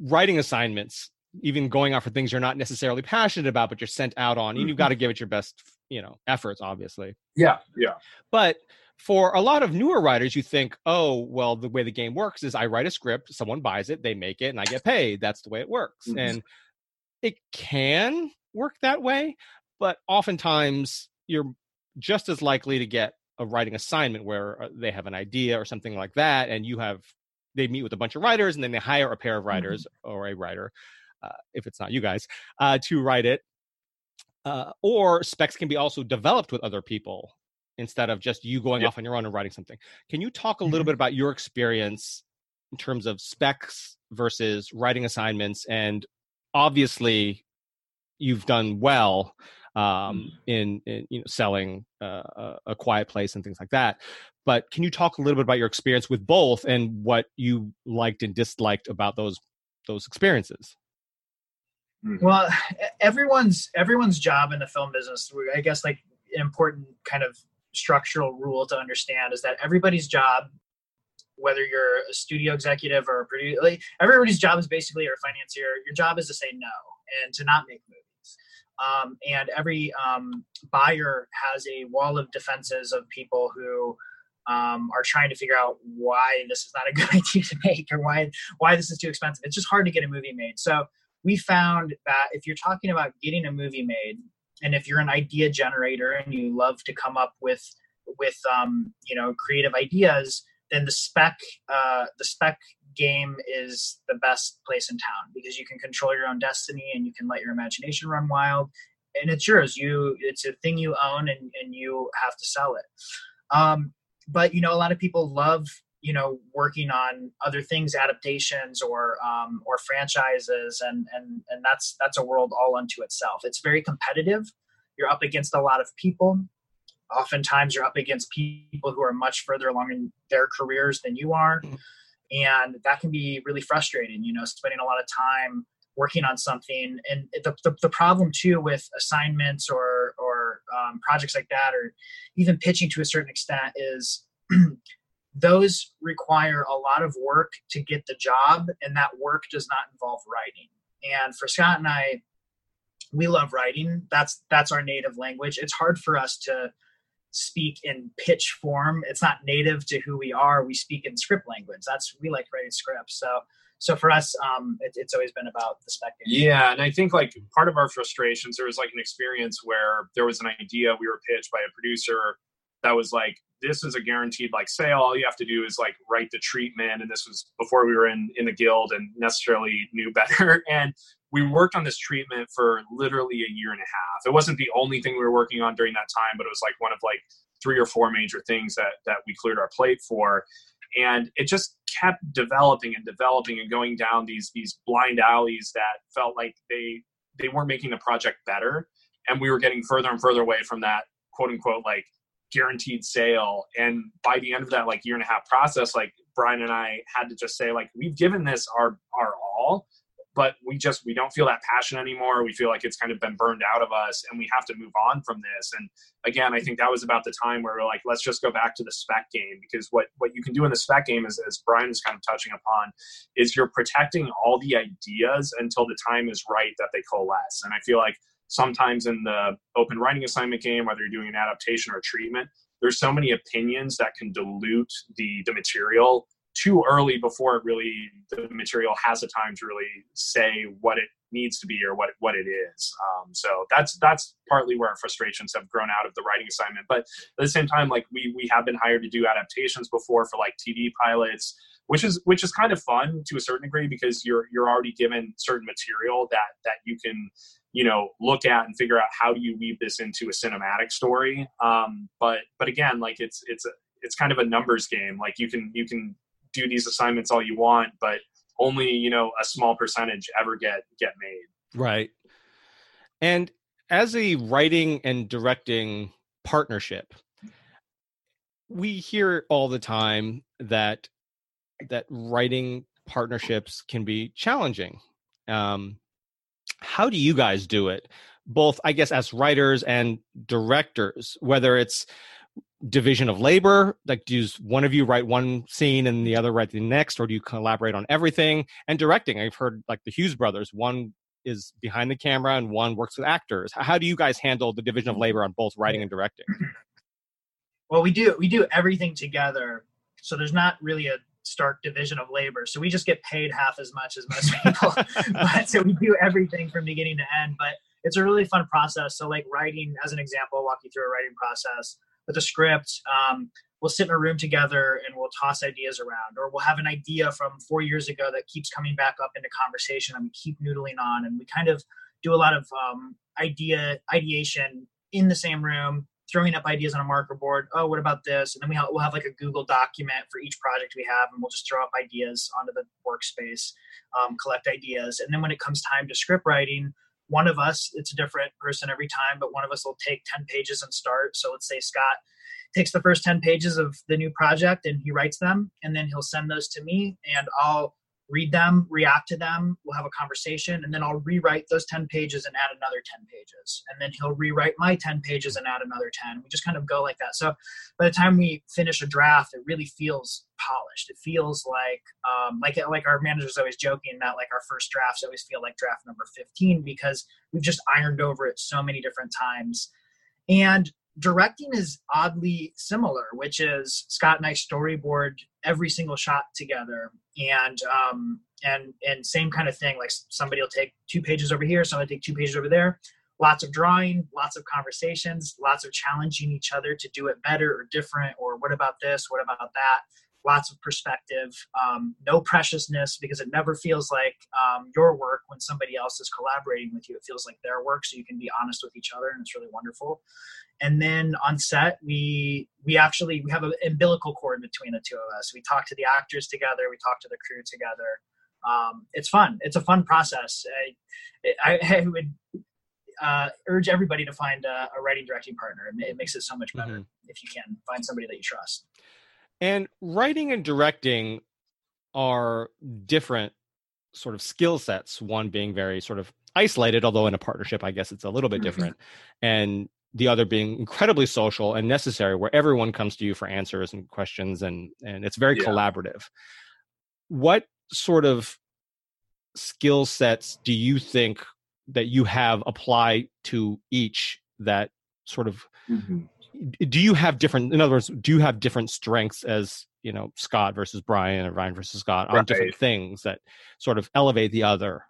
writing assignments, even going off for things you're not necessarily passionate about, but you're sent out on, mm-hmm. and you've got to give it your best, you know, efforts, obviously. Yeah, yeah. But for a lot of newer writers, you think, oh, well, the way the game works is I write a script, someone buys it, they make it, and I get paid. That's the way it works, mm-hmm. and it can work that way, but oftentimes you're just as likely to get a writing assignment where uh, they have an idea or something like that, and you have they meet with a bunch of writers, and then they hire a pair of writers mm-hmm. or a writer, uh, if it's not you guys, uh, to write it. Uh, or specs can be also developed with other people instead of just you going yep. off on your own and writing something. Can you talk a little mm-hmm. bit about your experience in terms of specs versus writing assignments? And obviously, you've done well um, mm. in, in, you know selling uh, a quiet place and things like that. But can you talk a little bit about your experience with both and what you liked and disliked about those those experiences? Mm. Well, everyone's everyone's job in the film business, I guess, like an important kind of structural rule to understand is that everybody's job whether you're a studio executive or a producer, like everybody's job is basically or a financier. Your job is to say no and to not make movies um, and every um, buyer has a wall of defenses of people who um, are trying to figure out why this is not a [LAUGHS] good idea to make or why why this is too expensive. It's just hard to get a movie made. So we found that if you're talking about getting a movie made, and if you're an idea generator and you love to come up with with um, you know creative ideas, then the spec uh, the spec game is the best place in town because you can control your own destiny and you can let your imagination run wild and it's yours. You it's a thing you own and, and you have to sell it. Um, but you know a lot of people love you know working on other things adaptations or um, or franchises and and and that's that's a world all unto itself. It's very competitive. You're up against a lot of people. Oftentimes you're up against people who are much further along in their careers than you are. Mm-hmm and that can be really frustrating you know spending a lot of time working on something. And the, the, the problem too with assignments or or um, projects like that or even pitching to a certain extent is [CLEARS THROAT] those require a lot of work to get the job and that work does not involve writing. And for scott and i we love writing. That's that's our native language. It's hard for us to speak in pitch form. It's not native to who we are. We speak in script language. That's we like writing scripts. So so for us, um, it, it's always been about the spec. Yeah, and I think like part of our frustrations, there was like an experience where there was an idea we were pitched by a producer that was like, this is a guaranteed like sale. All you have to do is like write the treatment, and this was before we were in in the guild and necessarily knew [LAUGHS] better. And we worked on this treatment for literally a year and a half. It wasn't the only thing we were working on during that time, but it was like one of like three or four major things that that we cleared our plate for. And it just kept developing and developing and going down these these blind alleys that felt like they they weren't making the project better. And we were getting further and further away from that quote unquote like guaranteed sale. And by the end of that like year and a half process like bryan and i had to just say like we've given this our our all but we just we don't feel that passion anymore. We feel like it's kind of been burned out of us and we have to move on from this. And again i think that was about the time where we're like let's just go back to the spec game because what what you can do in the spec game is as bryan is kind of touching upon is you're protecting all the ideas until the time is right that they coalesce. And i feel like sometimes in the open writing assignment game whether you're doing an adaptation or treatment there's so many opinions that can dilute the the material too early before it really the material has a time to really say what it needs to be or what what it is. Um, so that's that's partly where our frustrations have grown out of the writing assignment. But at the same time, like we we have been hired to do adaptations before for like TV pilots, which is which is kind of fun to a certain degree because you're you're already given certain material that that you can you know look at and figure out how do you weave this into a cinematic story. Um, but but again, like it's it's a it's kind of a numbers game. Like you can you can do these assignments all you want, but only you know a small percentage ever get get made. Right. And as a writing and directing partnership, we hear all the time that that writing partnerships can be challenging. Um, how do you guys do it? Both, I guess, as writers and directors, whether it's division of labor like does one of you write one scene and the other write the next or do you collaborate on everything? And directing i've heard like the hughes brothers one is behind the camera and one works with actors. How do you guys handle the division of labor on both writing and directing? [CLEARS THROAT] Well we do we do everything together so there's not really a stark division of labor so we just get paid half as much as most people. [LAUGHS] [LAUGHS] But so we do everything from beginning to end but it's a really fun process. So like writing as an example I'll walk you through a writing process with a script. Um, we'll sit in a room together and we'll toss ideas around, or we'll have an idea from four years ago that keeps coming back up into conversation and we keep noodling on, and we kind of do a lot of um, idea ideation in the same room, throwing up ideas on a marker board. Oh, what about this? And then we have, we'll have like a Google document for each project we have, and we'll just throw up ideas onto the workspace, um, collect ideas, and then when it comes time to script writing, one of us it's a different person every time but one of us will take 10 pages and start. So let's say scott takes the first 10 pages of the new project and he writes them and then he'll send those to me and i'll read them, react to them, we'll have a conversation, and then I'll rewrite those 10 pages and add another 10 pages. And then he'll rewrite my 10 pages and add another 10. We just kind of go like that. So by the time we finish a draft, it really feels polished. It feels like um, like like our manager's always joking that like our first drafts always feel like draft number 15 because we've just ironed over it so many different times. And directing is oddly similar, which is Scott and I storyboard every single shot together, and um, and and same kind of thing. Like somebody will take two pages over here, somebody take two pages over there. Lots of drawing, lots of conversations, lots of challenging each other to do it better or different, or what about this? What about that? Lots of perspective, um, no preciousness because it never feels like um, your work when somebody else is collaborating with you. It feels like their work, so you can be honest with each other, and it's really wonderful. And then on set, we we actually we have an umbilical cord between the two of us. We talk to the actors together, we talk to the crew together. Um, it's fun. It's a fun process. I, I, I would uh, urge everybody to find a, a, writing directing partner. It, makes it so much better mm-hmm. if you can find somebody that you trust. And writing and directing are different sort of skill sets, one being very sort of isolated, although in a partnership, I guess it's a little bit mm-hmm. different. and the other being incredibly social and necessary, where everyone comes to you for answers and questions, and and it's very yeah. collaborative. What sort of skill sets do you think that you have apply to each that sort of mm-hmm do you have different in other words do you have different strengths as you know scott versus bryan or bryan versus scott on Right. different things that sort of elevate the other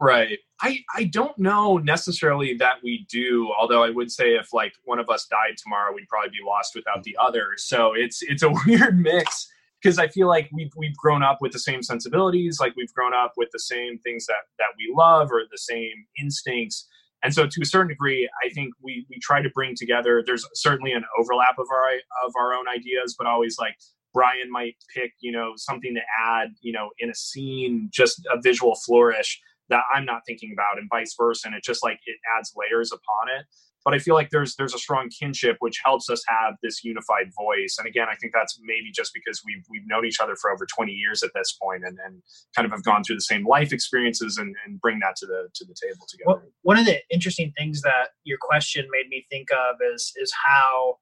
Right. I I don't know necessarily that we do. Although I would say if like one of us died tomorrow, we'd probably be lost without the other. So it's it's a [LAUGHS] weird mix because I feel like we've we've grown up with the same sensibilities, like we've grown up with the same things that that we love or the same instincts. And so to a certain degree, I think we we try to bring together. There's certainly an overlap of our of our own ideas, but always like Bryan might pick, you know, something to add, you know, in a scene, just a visual flourish that I'm not thinking about, and vice versa. And it just like it adds layers upon it. But I feel like there's there's a strong kinship which helps us have this unified voice. And again, I think that's maybe just because we've we've known each other for over 20 years at this point, and, and kind of have gone through the same life experiences and, and bring that to the to the table together. Well, one of the interesting things that your question made me think of is is how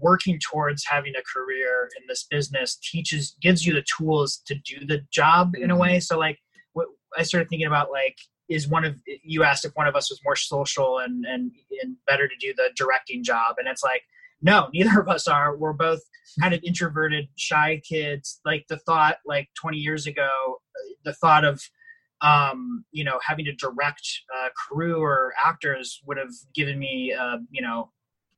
working towards having a career in this business teaches gives you the tools to do the job in a Mhm. way. So like what I started thinking about like is one of you asked if one of us was more social and and and better to do the directing job and it's like no [LAUGHS] neither of us are we're both kind of introverted shy kids like the thought like 20 years ago the thought of um, you know, having to direct uh, crew or actors would have given me, uh, you know,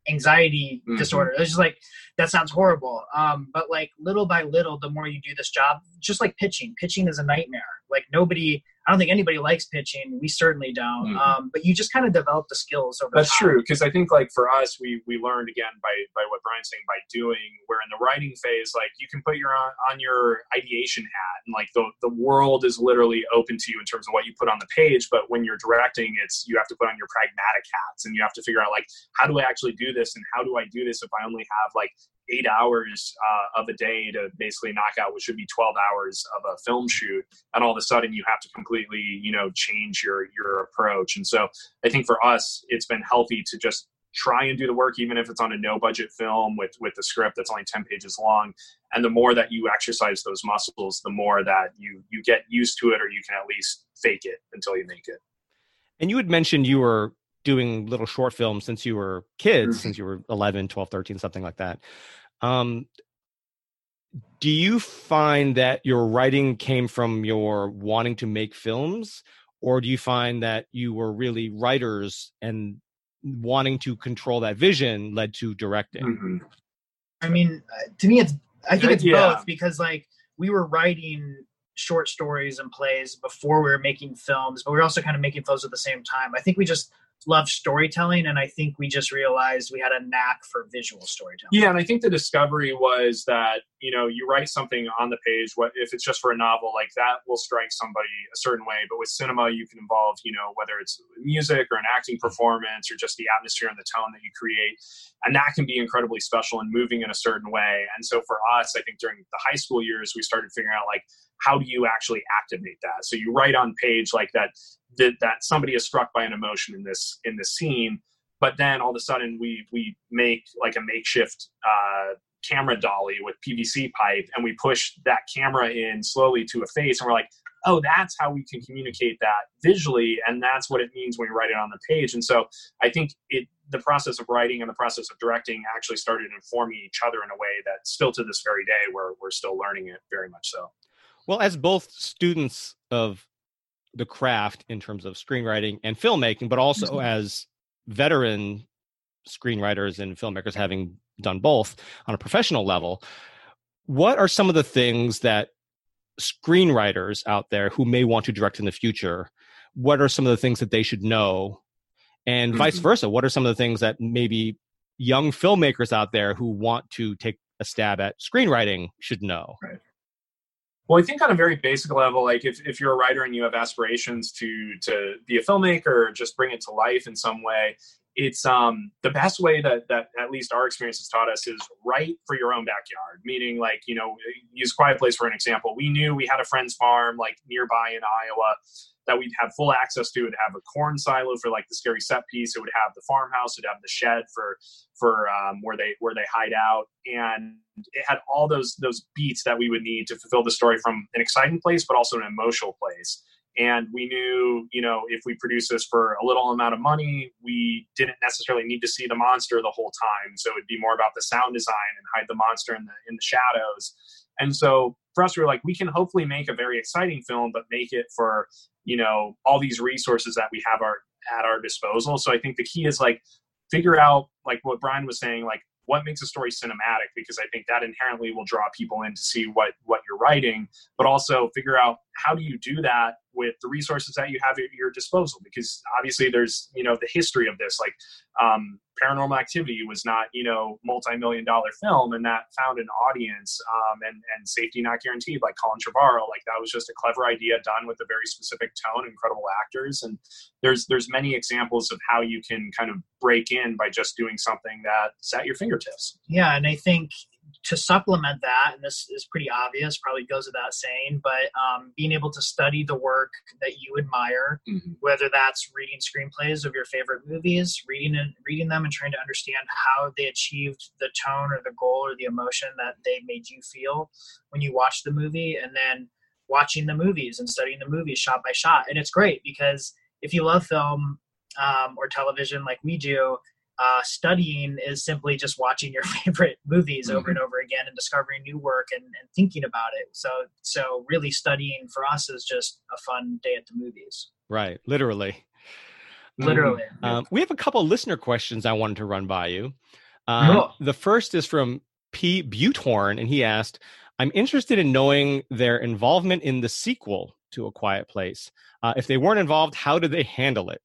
anxiety Mhm. disorder. It's just like that sounds horrible. Um, but like little by little, the more you do this job, just like pitching, pitching is a nightmare. Like nobody, I don't think anybody likes pitching. We certainly don't. Mhm. Um, but you just kind of develop the skills over. That's time. true because I think like for us, we we learned again by by what Bryan's saying by doing. Where in the writing phase, like you can put your on, on your ideation hat, and like the the world is literally open to you in terms of what you put on the page. But when you're directing, it's you have to put on your pragmatic hats, and you have to figure out like how do I actually do this, and how do I do this if I only have like eight hours uh, of a day to basically knock out what should be 12 hours of a film shoot and all of a sudden you have to completely you know change your your approach. And so i think for us it's been healthy to just try and do the work even if it's on a no budget film with with the script that's only 10 pages long. And the more that you exercise those muscles the more that you you get used to it or you can at least fake it until you make it. And you had mentioned you were doing little short films since you were kids Mhm. since you were 11 12 13 something like that um, do you find that your writing came from your wanting to make films or do you find that you were really writers and wanting to control that vision led to directing Mhm. I mean, uh, to me, it's I think it's Yeah. both because like we were writing short stories and plays before we were making films, but we were also kind of making films at the same time. I think we just loved storytelling, and I think we just realized we had a knack for visual storytelling. Yeah, and I think the discovery was that you know you write something on the page. What if it's just for a novel like that will strike somebody a certain way, but with cinema you can involve you know whether it's music or an acting performance or just the atmosphere and the tone that you create, and that can be incredibly special and moving in a certain way. And so for us, I think during the high school years we started figuring out like how do you actually activate that. So you write on page like that that, that somebody is struck by an emotion in this in this scene but then all of a sudden we we make like a makeshift uh, camera dolly with PVC pipe and we push that camera in slowly to a face and we're like oh that's how we can communicate that visually and that's what it means when you write it on the page. And so I think it the process of writing and the process of directing actually started informing each other in a way that still to this very day we're we're still learning it very much so. Well as both students of the craft in terms of screenwriting and filmmaking but also Mhm. as veteran screenwriters and filmmakers having done both on a professional level what are some of the things that screenwriters out there who may want to direct in the future what are some of the things that they should know and vice Mhm. versa what are some of the things that maybe young filmmakers out there who want to take a stab at screenwriting should know Well, I think on a very basic level, like if, if you're a writer and you have aspirations to to be a filmmaker or just bring it to life in some way, it's um the best way that that at least our experience has taught us is write for your own backyard. Meaning, like you know, use Quiet Place for an example. We knew we had a friend's farm like nearby in Iowa that we'd have full access to. It'd have a corn silo for like the scary set piece. It would have the farmhouse. It'd have the shed for for um, where they where they hide out, and it had all those those beats that we would need to fulfill the story from an exciting place, but also an emotional place. and we knew you know if we produce this for a little amount of money we didn't necessarily need to see the monster the whole time so it'd be more about the sound design and hide the monster in the in the shadows and so for us we were like we can hopefully make a very exciting film but make it for you know all these resources that we have our at our disposal. So i think the key is like figure out like what bryan was saying like what makes a story cinematic because i think that inherently will draw people in to see what what you're writing but also figure out how do you do that with the resources that you have at your disposal? Because obviously there's you know the history of this like um, paranormal activity was not you know multi-million dollar film and that found an audience um, and and safety not guaranteed like colin trevorrow like that was just a clever idea done with a very specific tone incredible actors. And there's there's many examples of how you can kind of break in by just doing something that's at your fingertips. Yeah and i think to supplement that, and this is pretty obvious, probably goes without saying, but um, being able to study the work that you admire, mm-hmm. whether that's reading screenplays of your favorite movies, reading and reading them, and trying to understand how they achieved the tone or the goal or the emotion that they made you feel when you watched the movie, and then watching the movies and studying the movies shot by shot. And it's great because if you love film um, or television like we do, uh, studying is simply just watching your [LAUGHS] favorite movies mm-hmm. over and over again and discovering new work and, and, thinking about it. So, so really studying for us is just a fun day at the movies. Right, literally. Literally. Um, we have a couple listener questions I wanted to run by you. Um, oh. The first is from P. Buthorn, and he asked, "I'm interested in knowing their involvement in the sequel to A Quiet Place. Uh, if they weren't involved, how did they handle it?"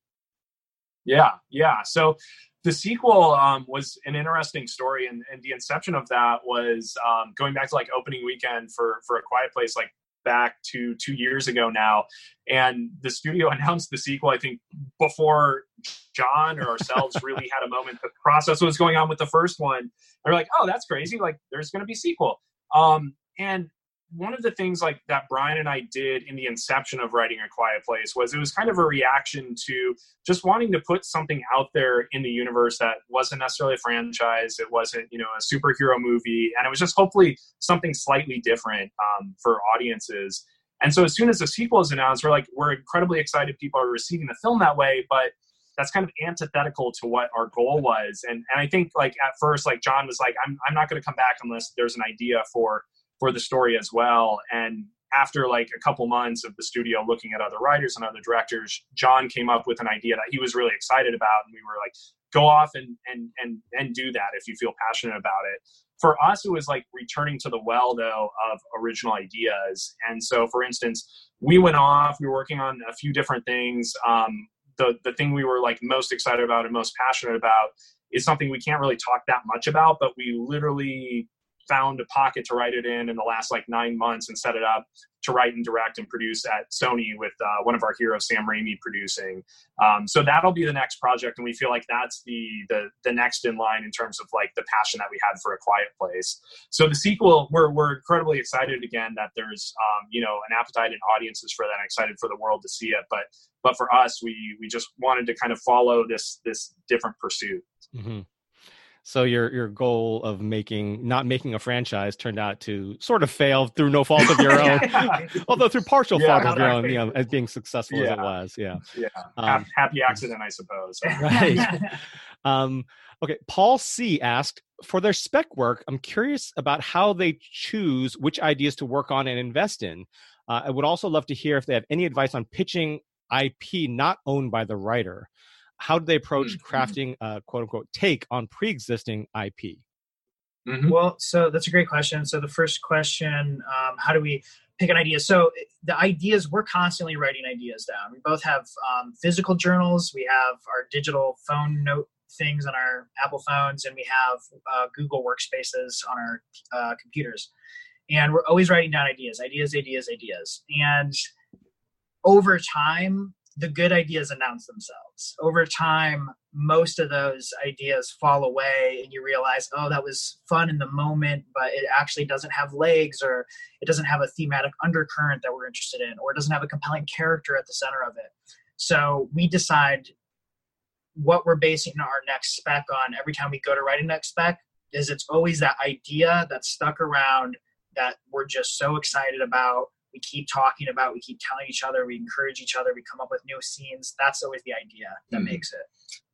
Yeah, yeah. So the sequel um, was an interesting story, and, and, the inception of that was um, going back to like opening weekend for for a Quiet Place, like back to two years ago now. And the studio [LAUGHS] announced the sequel, I think, before John or ourselves really had a moment to process what was going on with the first one. And we're like, oh, that's crazy! Like, there's going to be sequel. Um, and one of the things like that Bryan and I did in the inception of writing a quiet place was it was kind of a reaction to just wanting to put something out there in the universe that wasn't necessarily a franchise it wasn't you know a superhero movie and it was just hopefully something slightly different um, for audiences. And so as soon as the sequel is announced we're like we're incredibly excited people are receiving the film that way but that's kind of antithetical to what our goal was. And and I think like at first like John was like I'm I'm not going to come back unless there's an idea for for the story as well. And after like a couple months of the studio looking at other writers and other directors, John came up with an idea that he was really excited about, and we were like, "Go off and and and and do that if you feel passionate about it." For us, it was like returning to the well though of original ideas. And so, for instance, we went off. We were working on a few different things. Um, the the thing we were like most excited about and most passionate about is something we can't really talk that much about, but we literally found a pocket to write it in in the last like nine months and set it up to write and direct and produce at Sony with uh, one of our heroes, Sam Raimi, producing. Um, so that'll be the next project, and we feel like that's the, the the next in line in terms of like the passion that we had for A Quiet Place. So the sequel, we're we're incredibly excited again that there's um, you know an appetite in audiences for that, and excited for the world to see it. But but for us, we we just wanted to kind of follow this this different pursuit. Mm-hmm. So your your goal of making not making a franchise turned out to sort of fail through no fault of your own, [LAUGHS] although through partial yeah, fault of your own, you know, as being successful yeah. as it was. Yeah, yeah, um, happy [LAUGHS] accident, I suppose. [LAUGHS] right. um, okay, Paul C asked for their spec work. I'm curious about how they choose which ideas to work on and invest in. Uh, I would also love to hear if they have any advice on pitching IP not owned by the writer how do they approach mm-hmm. crafting a quote unquote take on pre-existing IP? Mm-hmm. Well, so that's a great question. So the first question, um, how do we pick an idea? So the ideas, we're constantly writing ideas down. We both have um, physical journals. We have our digital phone note things on our Apple phones, and we have uh, Google workspaces on our uh, computers. And we're always writing down ideas, ideas, ideas, ideas. And over time, the good ideas announce themselves. Over time, most of those ideas fall away, and you realize, oh, that was fun in the moment, but it actually doesn't have legs, or it doesn't have a thematic undercurrent that we're interested in, or it doesn't have a compelling character at the center of it. So we decide what we're basing our next spec on every time we go to write a next spec is it's always that idea that's stuck around that we're just so excited about we keep talking about, we keep telling each other, we encourage each other, we come up with new scenes. That's always the idea that mm-hmm. makes it.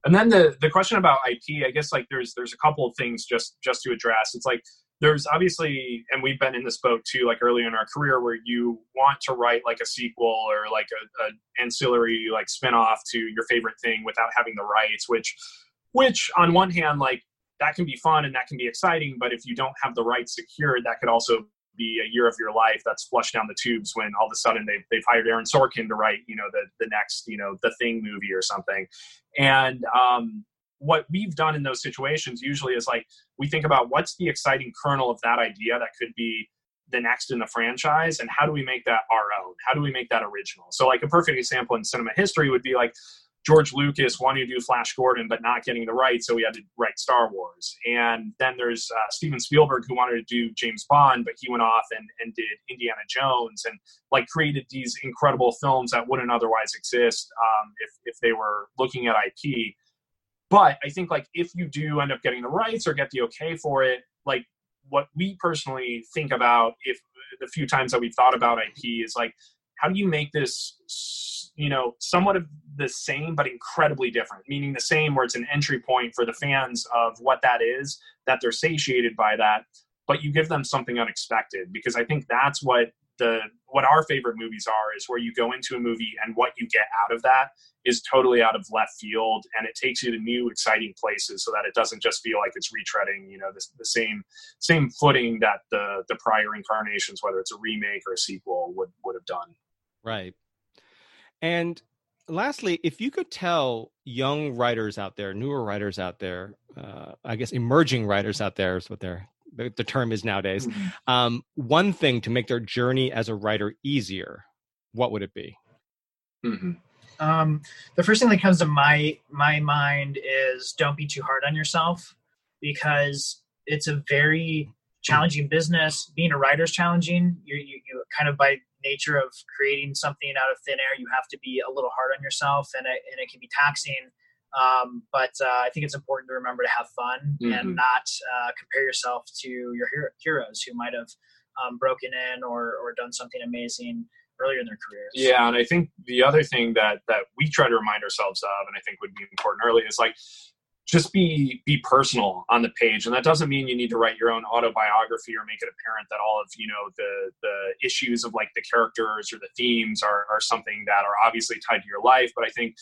And then the the question about IP, I guess like there's there's a couple of things just just to address. It's like there's obviously and we've been in this boat too like early in our career where you want to write like a sequel or like a, a ancillary like spin-off to your favorite thing without having the rights which which on one hand like that can be fun and that can be exciting but if you don't have the rights secured that could also be a year of your life that's flushed down the tubes when all of a sudden they've, they've hired Aaron Sorkin to write, you know, the, the next, you know, the thing movie or something. And, um, what we've done in those situations usually is like we think about what's the exciting kernel of that idea that could be the next in the franchise and how do we make that our own how do we make that original so like a perfect example in cinema history would be like George Lucas wanting to do Flash Gordon, but not getting the rights, so he had to write Star Wars. And then there's uh, Steven Spielberg who wanted to do James Bond, but he went off and, and did Indiana Jones and like created these incredible films that wouldn't otherwise exist um, if if they were looking at IP. But I think like if you do end up getting the rights or get the okay for it, like what we personally think about if the few times that we've thought about IP is like how do you make this you know somewhat of the same but incredibly different? Meaning the same where it's an entry point for the fans of what that is that they're satiated by that but you give them something unexpected. Because i think that's what the what our favorite movies are is where you go into a movie and what you get out of that is totally out of left field and it takes you to new exciting places so that it doesn't just feel like it's retreading you know the, the same same footing that the the prior incarnations whether it's a remake or a sequel would would have done right and lastly, if you could tell young writers out there, newer writers out there, uh, I guess emerging writers out there is what they're, the, the term is nowadays, mm-hmm. um, one thing to make their journey as a writer easier, what would it be? Mm-hmm. Um, the first thing that comes to my my mind is don't be too hard on yourself because it's a very challenging business. Being a writer is challenging. You, you, you kind of by nature of creating something out of thin air, you have to be a little hard on yourself, and it, and it can be taxing. Um, but uh, I think it's important to remember to have fun mm-hmm. and not uh, compare yourself to your hero- heroes who might have um, broken in or, or done something amazing earlier in their careers. Yeah, and I think the other thing that that we try to remind ourselves of, and I think would be important early, is like just be be personal on the page. And that doesn't mean you need to write your own autobiography or make it apparent that all of you know the the issues of like the characters or the themes are, are something that are obviously tied to your life. But i think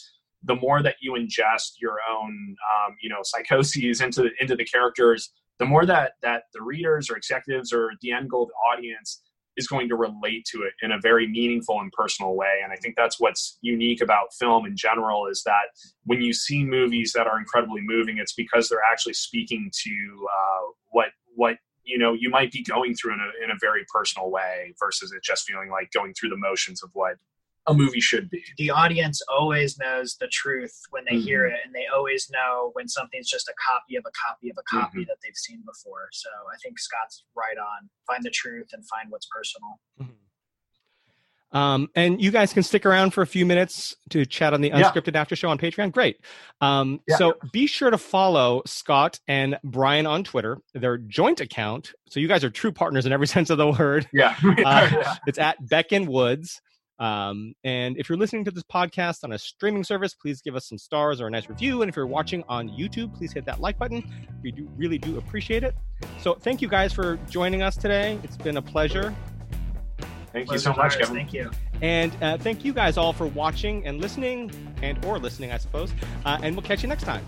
the more that you ingest your own um, you know psychoses into the, into the characters the more that that the readers or executives or the end goal the audience is going to relate to it in a very meaningful and personal way. And I think that's what's unique about film in general is that when you see movies that are incredibly moving, it's because they're actually speaking to uh, what what you know you might be going through in a, in a very personal way versus it just feeling like going through the motions of what a movie should be. The audience always knows the truth when they mm-hmm. hear it, and they always know when something's just a copy of a copy of a copy mm-hmm. that they've seen before. So I think Scott's right on. Find the truth and find what's personal. Mm-hmm. Um, and you guys can stick around for a few minutes to chat on the unscripted yeah. after show on Patreon. Great. Um, yeah. So be sure to follow Scott and Bryan on Twitter, their joint account. So you guys are true partners in every [LAUGHS] sense of the word. Yeah. uh, [LAUGHS] yeah. It's at Beck and Woods. Um, and if you're listening to this podcast on a streaming service, please give us some stars or a nice review. And if you're watching on YouTube, please hit that like button. We do really do appreciate it. So thank you guys for joining us today. It's been a pleasure. Thank pleasure you so much, Kevin. Thank you. And uh, thank you guys all for watching and listening, and or listening, I suppose. Uh, and we'll catch you next time.